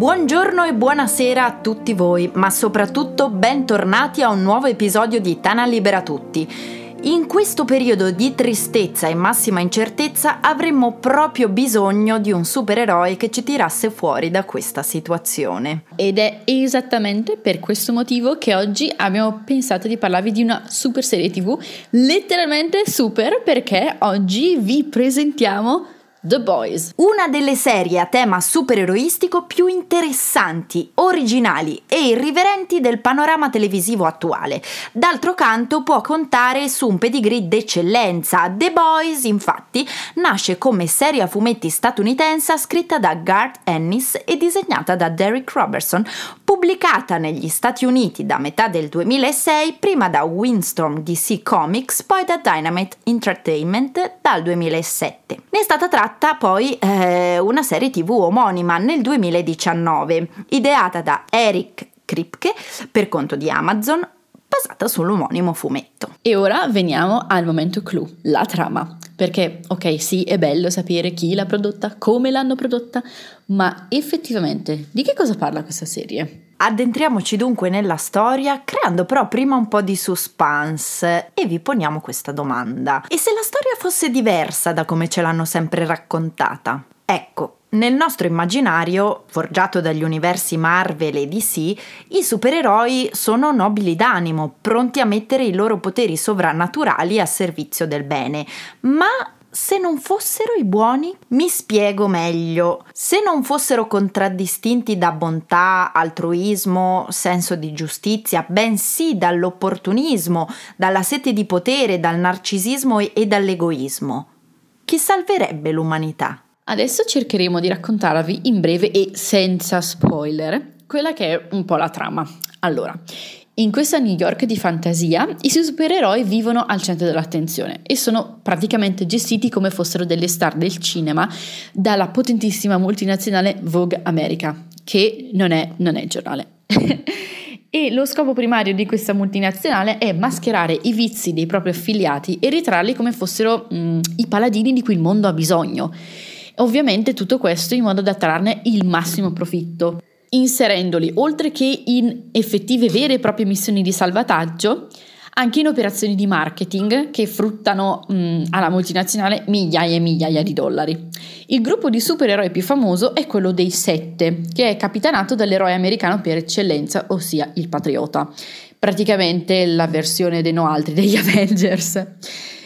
Buongiorno e buonasera a tutti voi, ma soprattutto bentornati a un nuovo episodio di Tana Libera Tutti. In questo periodo di tristezza e massima incertezza avremmo proprio bisogno di un supereroe che ci tirasse fuori da questa situazione. Ed è esattamente per questo motivo che oggi abbiamo pensato di parlarvi di una super serie tv, letteralmente super perché oggi vi presentiamo The Boys. Una delle serie a tema supereroistico più interessanti, originali e irriverenti del panorama televisivo attuale. D'altro canto può contare su un pedigree d'eccellenza. The Boys, infatti, nasce come serie a fumetti statunitense scritta da Garth Ennis e disegnata da Derek Robertson, pubblicata negli Stati Uniti da metà del 2006, prima da Windstorm DC Comics, poi da Dynamite Entertainment dal 2007. Ne è stata tratta tratta poi eh, una serie tv omonima nel 2019, ideata da Eric Kripke per conto di Amazon, basata sull'omonimo fumetto. E ora veniamo al momento clou, la trama. Perché, ok, sì, è bello sapere chi l'ha prodotta, come l'hanno prodotta, ma effettivamente di che cosa parla questa serie? Addentriamoci dunque nella storia, creando però prima un po' di suspense e vi poniamo questa domanda. E se la storia fosse diversa da come ce l'hanno sempre raccontata? Ecco, nel nostro immaginario, forgiato dagli universi Marvel e DC, i supereroi sono nobili d'animo, pronti a mettere i loro poteri sovrannaturali a servizio del bene, ma se non fossero i buoni? Mi spiego meglio. Se non fossero contraddistinti da bontà, altruismo, senso di giustizia, bensì dall'opportunismo, dalla sete di potere, dal narcisismo e dall'egoismo, chi salverebbe l'umanità? Adesso cercheremo di raccontarvi in breve e senza spoiler quella che è un po' la trama. Allora, in questa New York di fantasia, i supereroi vivono al centro dell'attenzione e sono praticamente gestiti come fossero delle star del cinema dalla potentissima multinazionale Vogue America, che non è, non è il giornale. e lo scopo primario di questa multinazionale è mascherare i vizi dei propri affiliati e ritrarli come fossero mh, mm, i paladini di cui il mondo ha bisogno. Ovviamente tutto questo in modo da trarne il massimo profitto inserendoli, oltre che in effettive vere e proprie missioni di salvataggio, anche in operazioni di marketing che fruttano mh, alla multinazionale migliaia e migliaia di dollari. Il gruppo di supereroi più famoso è quello dei Sette, che è capitanato dall'eroe americano per eccellenza, ossia il Patriota, praticamente la versione dei no altri degli Avengers.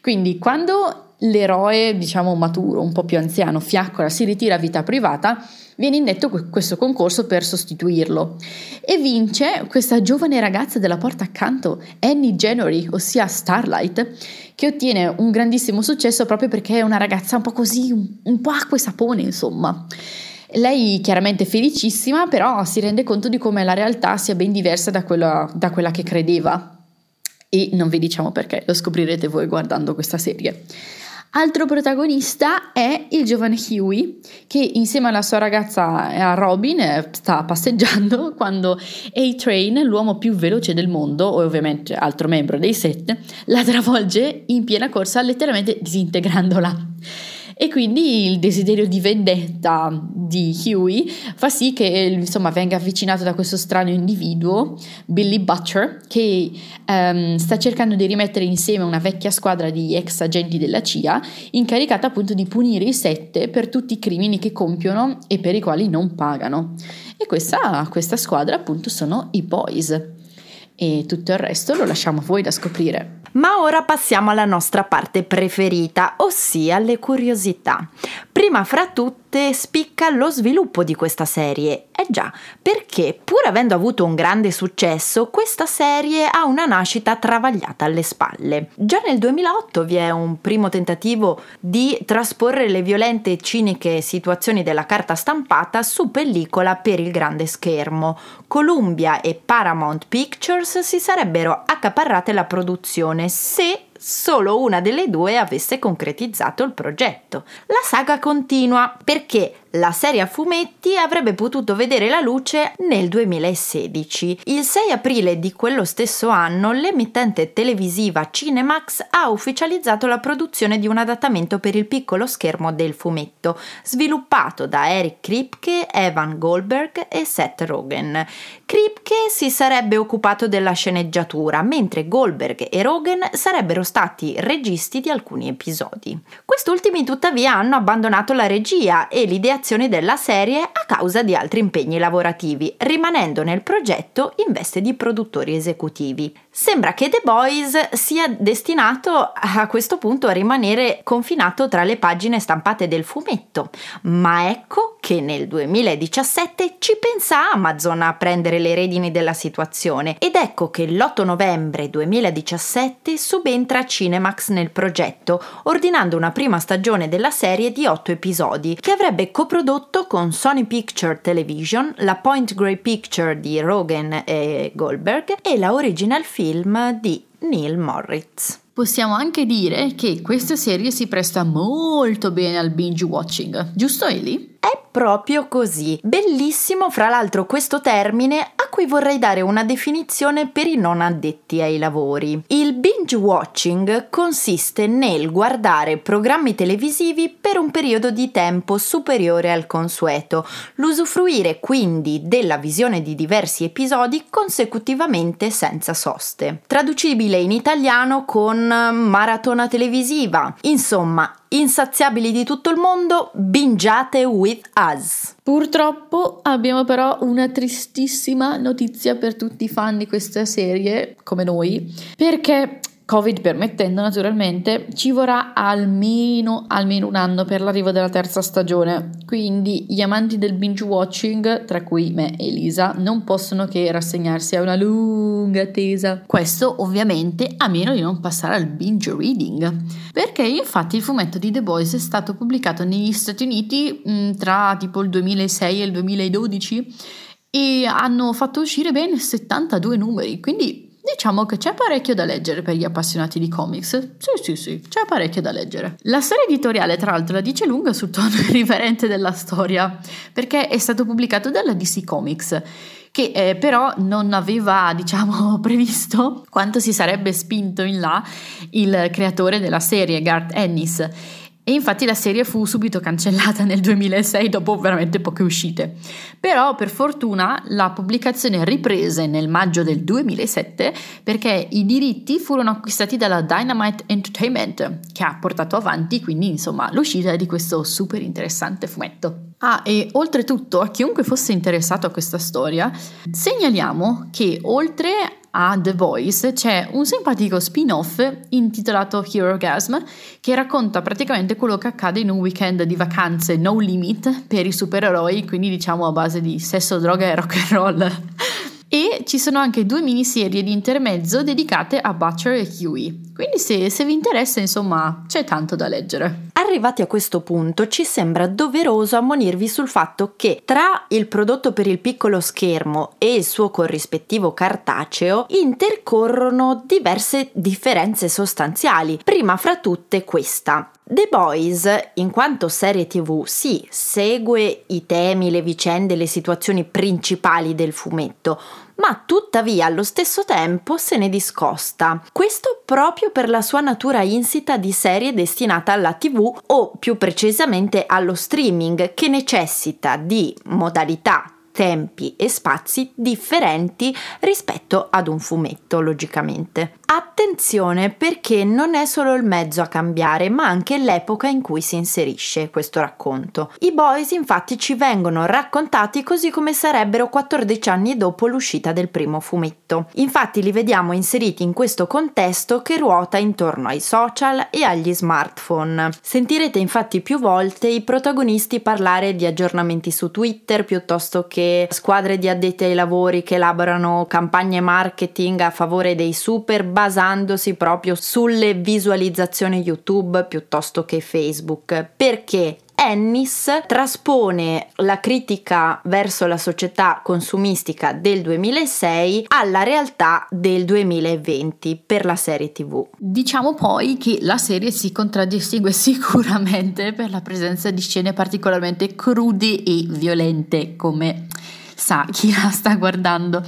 Quindi quando l'eroe, diciamo maturo, un po' più anziano, fiaccola, si ritira a vita privata, viene indetto questo concorso per sostituirlo e vince questa giovane ragazza della porta accanto, Annie January, ossia Starlight, che ottiene un grandissimo successo proprio perché è una ragazza un po' così, un po' acqua e sapone, insomma. Lei chiaramente felicissima, però si rende conto di come la realtà sia ben diversa da quella, da quella che credeva. E non vi diciamo perché, lo scoprirete voi guardando questa serie. Altro protagonista è il giovane Huey che insieme alla sua ragazza a Robin eh, sta passeggiando quando A-Train, l'uomo più veloce del mondo, e ovviamente altro membro dei set, la travolge in piena corsa letteralmente disintegrandola e quindi il desiderio di vendetta di Huey fa sì che insomma venga avvicinato da questo strano individuo, Billy Butcher, che um, sta cercando di rimettere insieme una vecchia squadra di ex agenti della CIA, incaricata appunto di punire i sette per tutti i crimini che compiono e per i quali non pagano. E questa, questa squadra appunto sono i Boys. E tutto il resto lo lasciamo a voi da scoprire. Ma ora passiamo alla nostra parte preferita, ossia le curiosità. Prima fra tutte spicca lo sviluppo di questa serie. Eh già, perché pur avendo avuto un grande successo, questa serie ha una nascita travagliata alle spalle. Già nel 2008 vi è un primo tentativo di trasporre le violente e ciniche situazioni della carta stampata su pellicola per il grande schermo. Columbia e Paramount Pictures si sarebbero accaparrate la produzione se solo una delle due avesse concretizzato il progetto. La saga continua perché La serie a fumetti avrebbe potuto vedere la luce nel 2016. Il 6 aprile di quello stesso anno l'emittente televisiva Cinemax ha ufficializzato la produzione di un adattamento per il piccolo schermo del fumetto, sviluppato da Eric Kripke, Evan Goldberg e Seth Rogen. Kripke si sarebbe occupato della sceneggiatura, mentre Goldberg e Rogen sarebbero stati registi di alcuni episodi. Quest'ultimi tuttavia hanno abbandonato la regia e l'ideazione della serie a causa di altri impegni lavorativi, rimanendo nel progetto in veste di produttori esecutivi. Sembra che The Boys sia destinato a questo punto a rimanere confinato tra le pagine stampate del fumetto, ma ecco che nel 2017 ci pensa Amazon a prendere le redini della situazione. Ed ecco che l'8 novembre 2017 subentra Cinemax nel progetto, ordinando una prima stagione della serie di 8 episodi che avrebbe coprodotto con Sony Picture Television, la Point Grey Picture di Rogan e Goldberg e la original film film di Neil Moritz. Possiamo anche dire che questa serie si presta molto bene al binge watching, giusto Eli? È proprio così. Bellissimo, fra l'altro, questo termine a cui vorrei dare una definizione per i non addetti ai lavori. Il binge watching consiste nel guardare programmi televisivi per un periodo di tempo superiore al consueto, l'usufruire quindi della visione di diversi episodi consecutivamente senza soste. Traducibile in italiano con maratona televisiva. Insomma, insaziabili di tutto il mondo, bingiate with us. Purtroppo abbiamo però una tristissima notizia per tutti i fan di questa serie, come noi, perché Covid permettendo naturalmente, ci vorrà almeno, almeno un anno per l'arrivo della terza stagione. Quindi gli amanti del binge watching, tra cui me e Elisa, non possono che rassegnarsi a una lunga attesa. Questo ovviamente a meno di non passare al binge reading. Perché infatti il fumetto di The Boys è stato pubblicato negli Stati Uniti mh, mm, tra tipo il 2006 e il 2012 e hanno fatto uscire ben 72 numeri, quindi Diciamo che c'è parecchio da leggere per gli appassionati di comics. Sì, sì, sì, c'è parecchio da leggere. La storia editoriale, tra l'altro, la dice lunga sul tono irriverente della storia, perché è stato pubblicato dalla DC Comics che eh, però non aveva, diciamo, previsto quanto si sarebbe spinto in là il creatore della serie, Garth Ennis e infatti la serie fu subito cancellata nel 2006 dopo veramente poche uscite. Però per fortuna la pubblicazione riprese nel maggio del 2007 perché i diritti furono acquistati dalla Dynamite Entertainment che ha portato avanti quindi insomma l'uscita di questo super interessante fumetto. Ah, e oltretutto a chiunque fosse interessato a questa storia, segnaliamo che oltre a The Voice c'è un simpatico spin-off intitolato Herogasm che racconta praticamente quello che accade in un weekend di vacanze no limit per i supereroi, quindi diciamo a base di sesso, droga e rock and roll. e ci sono anche due miniserie di intermezzo dedicate a Butcher e Huey. Quindi se, se vi interessa, insomma, c'è tanto da leggere. Arrivati a questo punto ci sembra doveroso ammonirvi sul fatto che tra il prodotto per il piccolo schermo e il suo corrispettivo cartaceo intercorrono diverse differenze sostanziali, prima fra tutte questa. The Boys, in quanto serie tv, sì, segue i temi, le vicende, le situazioni principali del fumetto, ma tuttavia allo stesso tempo se ne discosta. Questo proprio per la sua natura insita di serie destinata alla tv o più precisamente allo streaming che necessita di modalità tempi e spazi differenti rispetto ad un fumetto, logicamente. Attenzione perché non è solo il mezzo a cambiare, ma anche l'epoca in cui si inserisce questo racconto. I boys infatti ci vengono raccontati così come sarebbero 14 anni dopo l'uscita del primo fumetto. Infatti li vediamo inseriti in questo contesto che ruota intorno ai social e agli smartphone. Sentirete infatti più volte i protagonisti parlare di aggiornamenti su Twitter piuttosto che squadre di addetti ai lavori che elaborano campagne marketing a favore dei super basandosi proprio sulle visualizzazioni YouTube piuttosto che Facebook. Perché Ennis traspone la critica verso la società consumistica del 2006 alla realtà del 2020 per la serie TV. Diciamo poi che la serie si contraddistingue sicuramente per la presenza di scene particolarmente crude e violente, come sa chi la sta guardando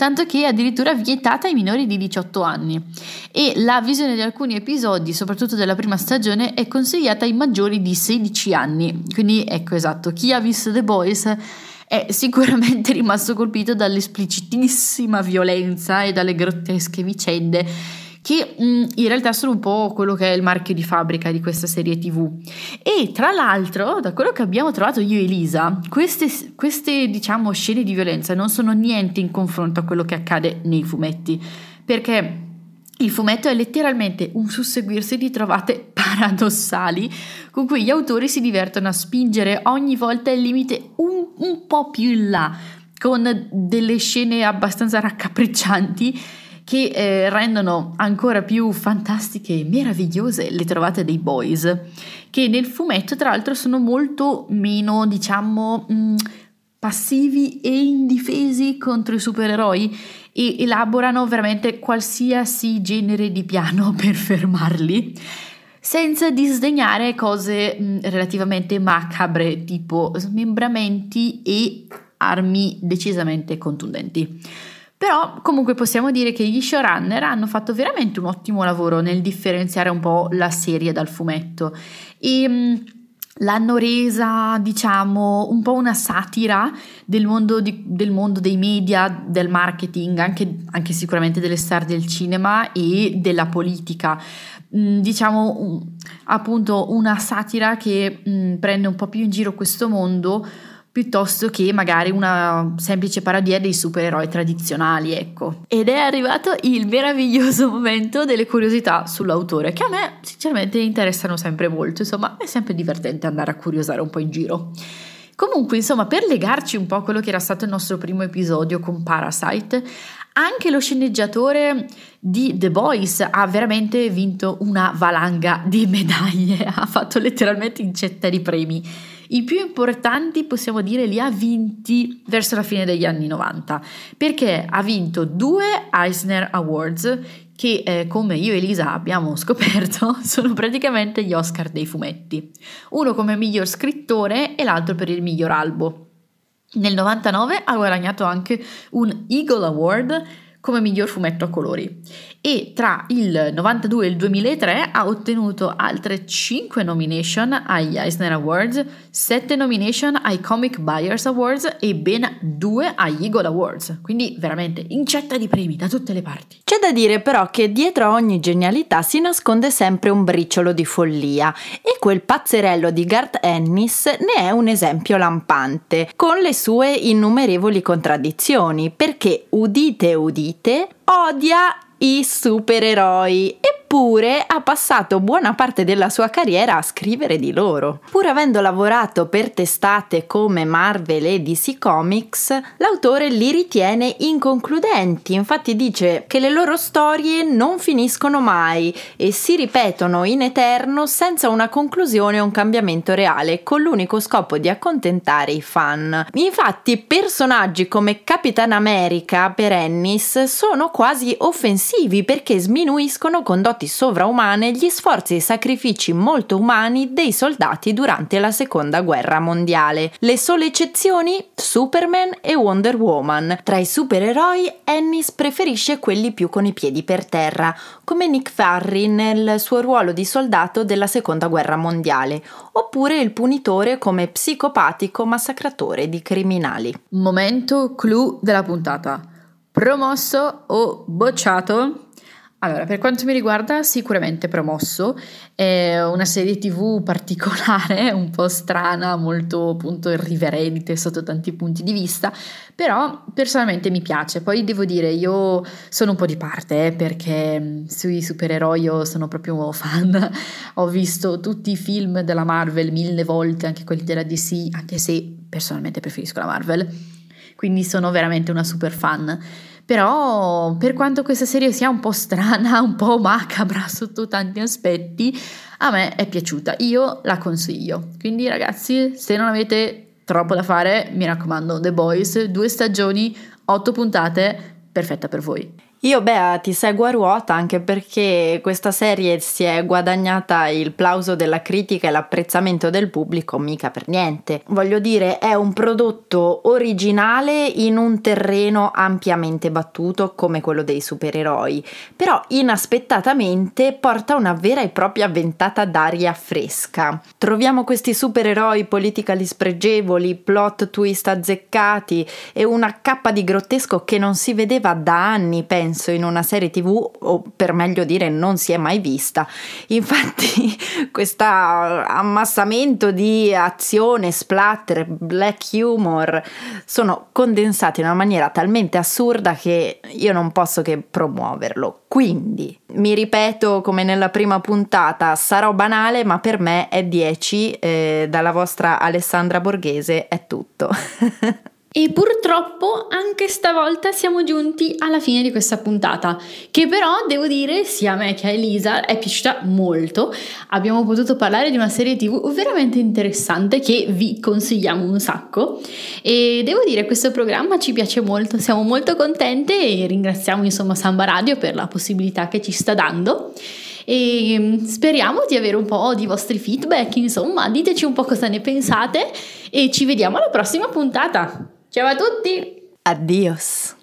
tanto che è addirittura vietata ai minori di 18 anni e la visione di alcuni episodi, soprattutto della prima stagione, è consigliata ai maggiori di 16 anni. Quindi ecco esatto, chi ha visto The Boys è sicuramente rimasto colpito dall'esplicitissima violenza e dalle grottesche vicende che mh, mm, in realtà sono un po' quello che è il marchio di fabbrica di questa serie tv. E tra l'altro, da quello che abbiamo trovato io e Elisa, queste, queste diciamo scene di violenza non sono niente in confronto a quello che accade nei fumetti, perché il fumetto è letteralmente un susseguirsi di trovate paradossali con cui gli autori si divertono a spingere ogni volta il limite un, un po' più in là, con delle scene abbastanza raccapriccianti che eh, rendono ancora più fantastiche e meravigliose le trovate dei boys, che nel fumetto tra l'altro sono molto meno, diciamo, mh, mm, passivi e indifesi contro i supereroi e elaborano veramente qualsiasi genere di piano per fermarli senza disdegnare cose mm, relativamente macabre tipo smembramenti e armi decisamente contundenti. Però comunque possiamo dire che gli showrunner hanno fatto veramente un ottimo lavoro nel differenziare un po' la serie dal fumetto e mm, l'hanno resa, diciamo, un po' una satira del mondo, di, del mondo dei media, del marketing, anche, anche, sicuramente delle star del cinema e della politica. Mm, diciamo appunto una satira che mm, prende un po' più in giro questo mondo piuttosto che magari una semplice parodia dei supereroi tradizionali, ecco. Ed è arrivato il meraviglioso momento delle curiosità sull'autore, che a me sinceramente interessano sempre molto, insomma è sempre divertente andare a curiosare un po' in giro. Comunque, insomma, per legarci un po' a quello che era stato il nostro primo episodio con Parasite, anche lo sceneggiatore di The Boys ha veramente vinto una valanga di medaglie, ha fatto letteralmente incetta di premi. I più importanti possiamo dire li ha vinti verso la fine degli anni 90 perché ha vinto due Eisner Awards che eh, come io e Elisa abbiamo scoperto sono praticamente gli Oscar dei fumetti. Uno come miglior scrittore e l'altro per il miglior albo. Nel 99 ha guadagnato anche un Eagle Award come miglior fumetto a colori e tra il 92 e il 2003 ha ottenuto altre 5 nomination agli Eisner Awards, 7 nomination ai Comic Buyers Awards e ben 2 agli Eagle Awards, quindi veramente incetta di premi da tutte le parti. C'è da dire però che dietro a ogni genialità si nasconde sempre un briciolo di follia e quel pazzerello di Garth Ennis ne è un esempio lampante, con le sue innumerevoli contraddizioni, perché udite udite odia i supereroi Eppure ha passato buona parte della sua carriera a scrivere di loro. Pur avendo lavorato per testate come Marvel e DC Comics, l'autore li ritiene inconcludenti, infatti dice che le loro storie non finiscono mai e si ripetono in eterno senza una conclusione o un cambiamento reale, con l'unico scopo di accontentare i fan. Infatti personaggi come Capitan America per Ennis sono quasi offensivi perché sminuiscono condotte doti sovraumane gli sforzi e sacrifici molto umani dei soldati durante la seconda guerra mondiale. Le sole eccezioni? Superman e Wonder Woman. Tra i supereroi, Ennis preferisce quelli più con i piedi per terra, come Nick Fury nel suo ruolo di soldato della seconda guerra mondiale, oppure il punitore come psicopatico massacratore di criminali. Momento clou della puntata. Promosso o bocciato? Allora, per quanto mi riguarda, sicuramente promosso, è una serie tv particolare, un po' strana, molto appunto irriverente sotto tanti punti di vista, però personalmente mi piace. Poi devo dire, io sono un po' di parte eh, perché mm, sui supereroi io sono proprio fan, ho visto tutti i film della Marvel mille volte, anche quelli della DC, anche se personalmente preferisco la Marvel, quindi sono veramente una super fan. Però, per quanto questa serie sia un po' strana, un po' macabra sotto tanti aspetti, A me è piaciuta, io la consiglio. Quindi ragazzi, se non avete troppo da fare, mi raccomando, The Boys, due stagioni, otto puntate, perfetta per voi. Io Bea ti seguo a ruota anche perché questa serie si è guadagnata il plauso della critica e l'apprezzamento del pubblico mica per niente. Voglio dire, è un prodotto originale in un terreno ampiamente battuto come quello dei supereroi, però inaspettatamente porta una vera e propria ventata d'aria fresca. Troviamo questi supereroi politically spregevoli, plot twist azzeccati e una cappa di grottesco che non si vedeva da anni, penso penso in una serie tv o per meglio dire non si è mai vista. Infatti questo ammassamento di azione splatter black humor sono condensati in una maniera talmente assurda che io non posso che promuoverlo. Quindi mi ripeto come nella prima puntata sarò banale ma per me è 10 eh, dalla vostra Alessandra Borghese è tutto E purtroppo anche stavolta siamo giunti alla fine di questa puntata, che però devo dire sia a me che a Elisa è piaciuta molto. Abbiamo potuto parlare di una serie TV veramente interessante che vi consigliamo un sacco e devo dire questo programma ci piace molto, siamo molto contente e ringraziamo insomma Samba Radio per la possibilità che ci sta dando e mm, speriamo di avere un po' di vostri feedback, insomma, diteci un po' cosa ne pensate e ci vediamo alla prossima puntata. Ciao a tutti! Adios!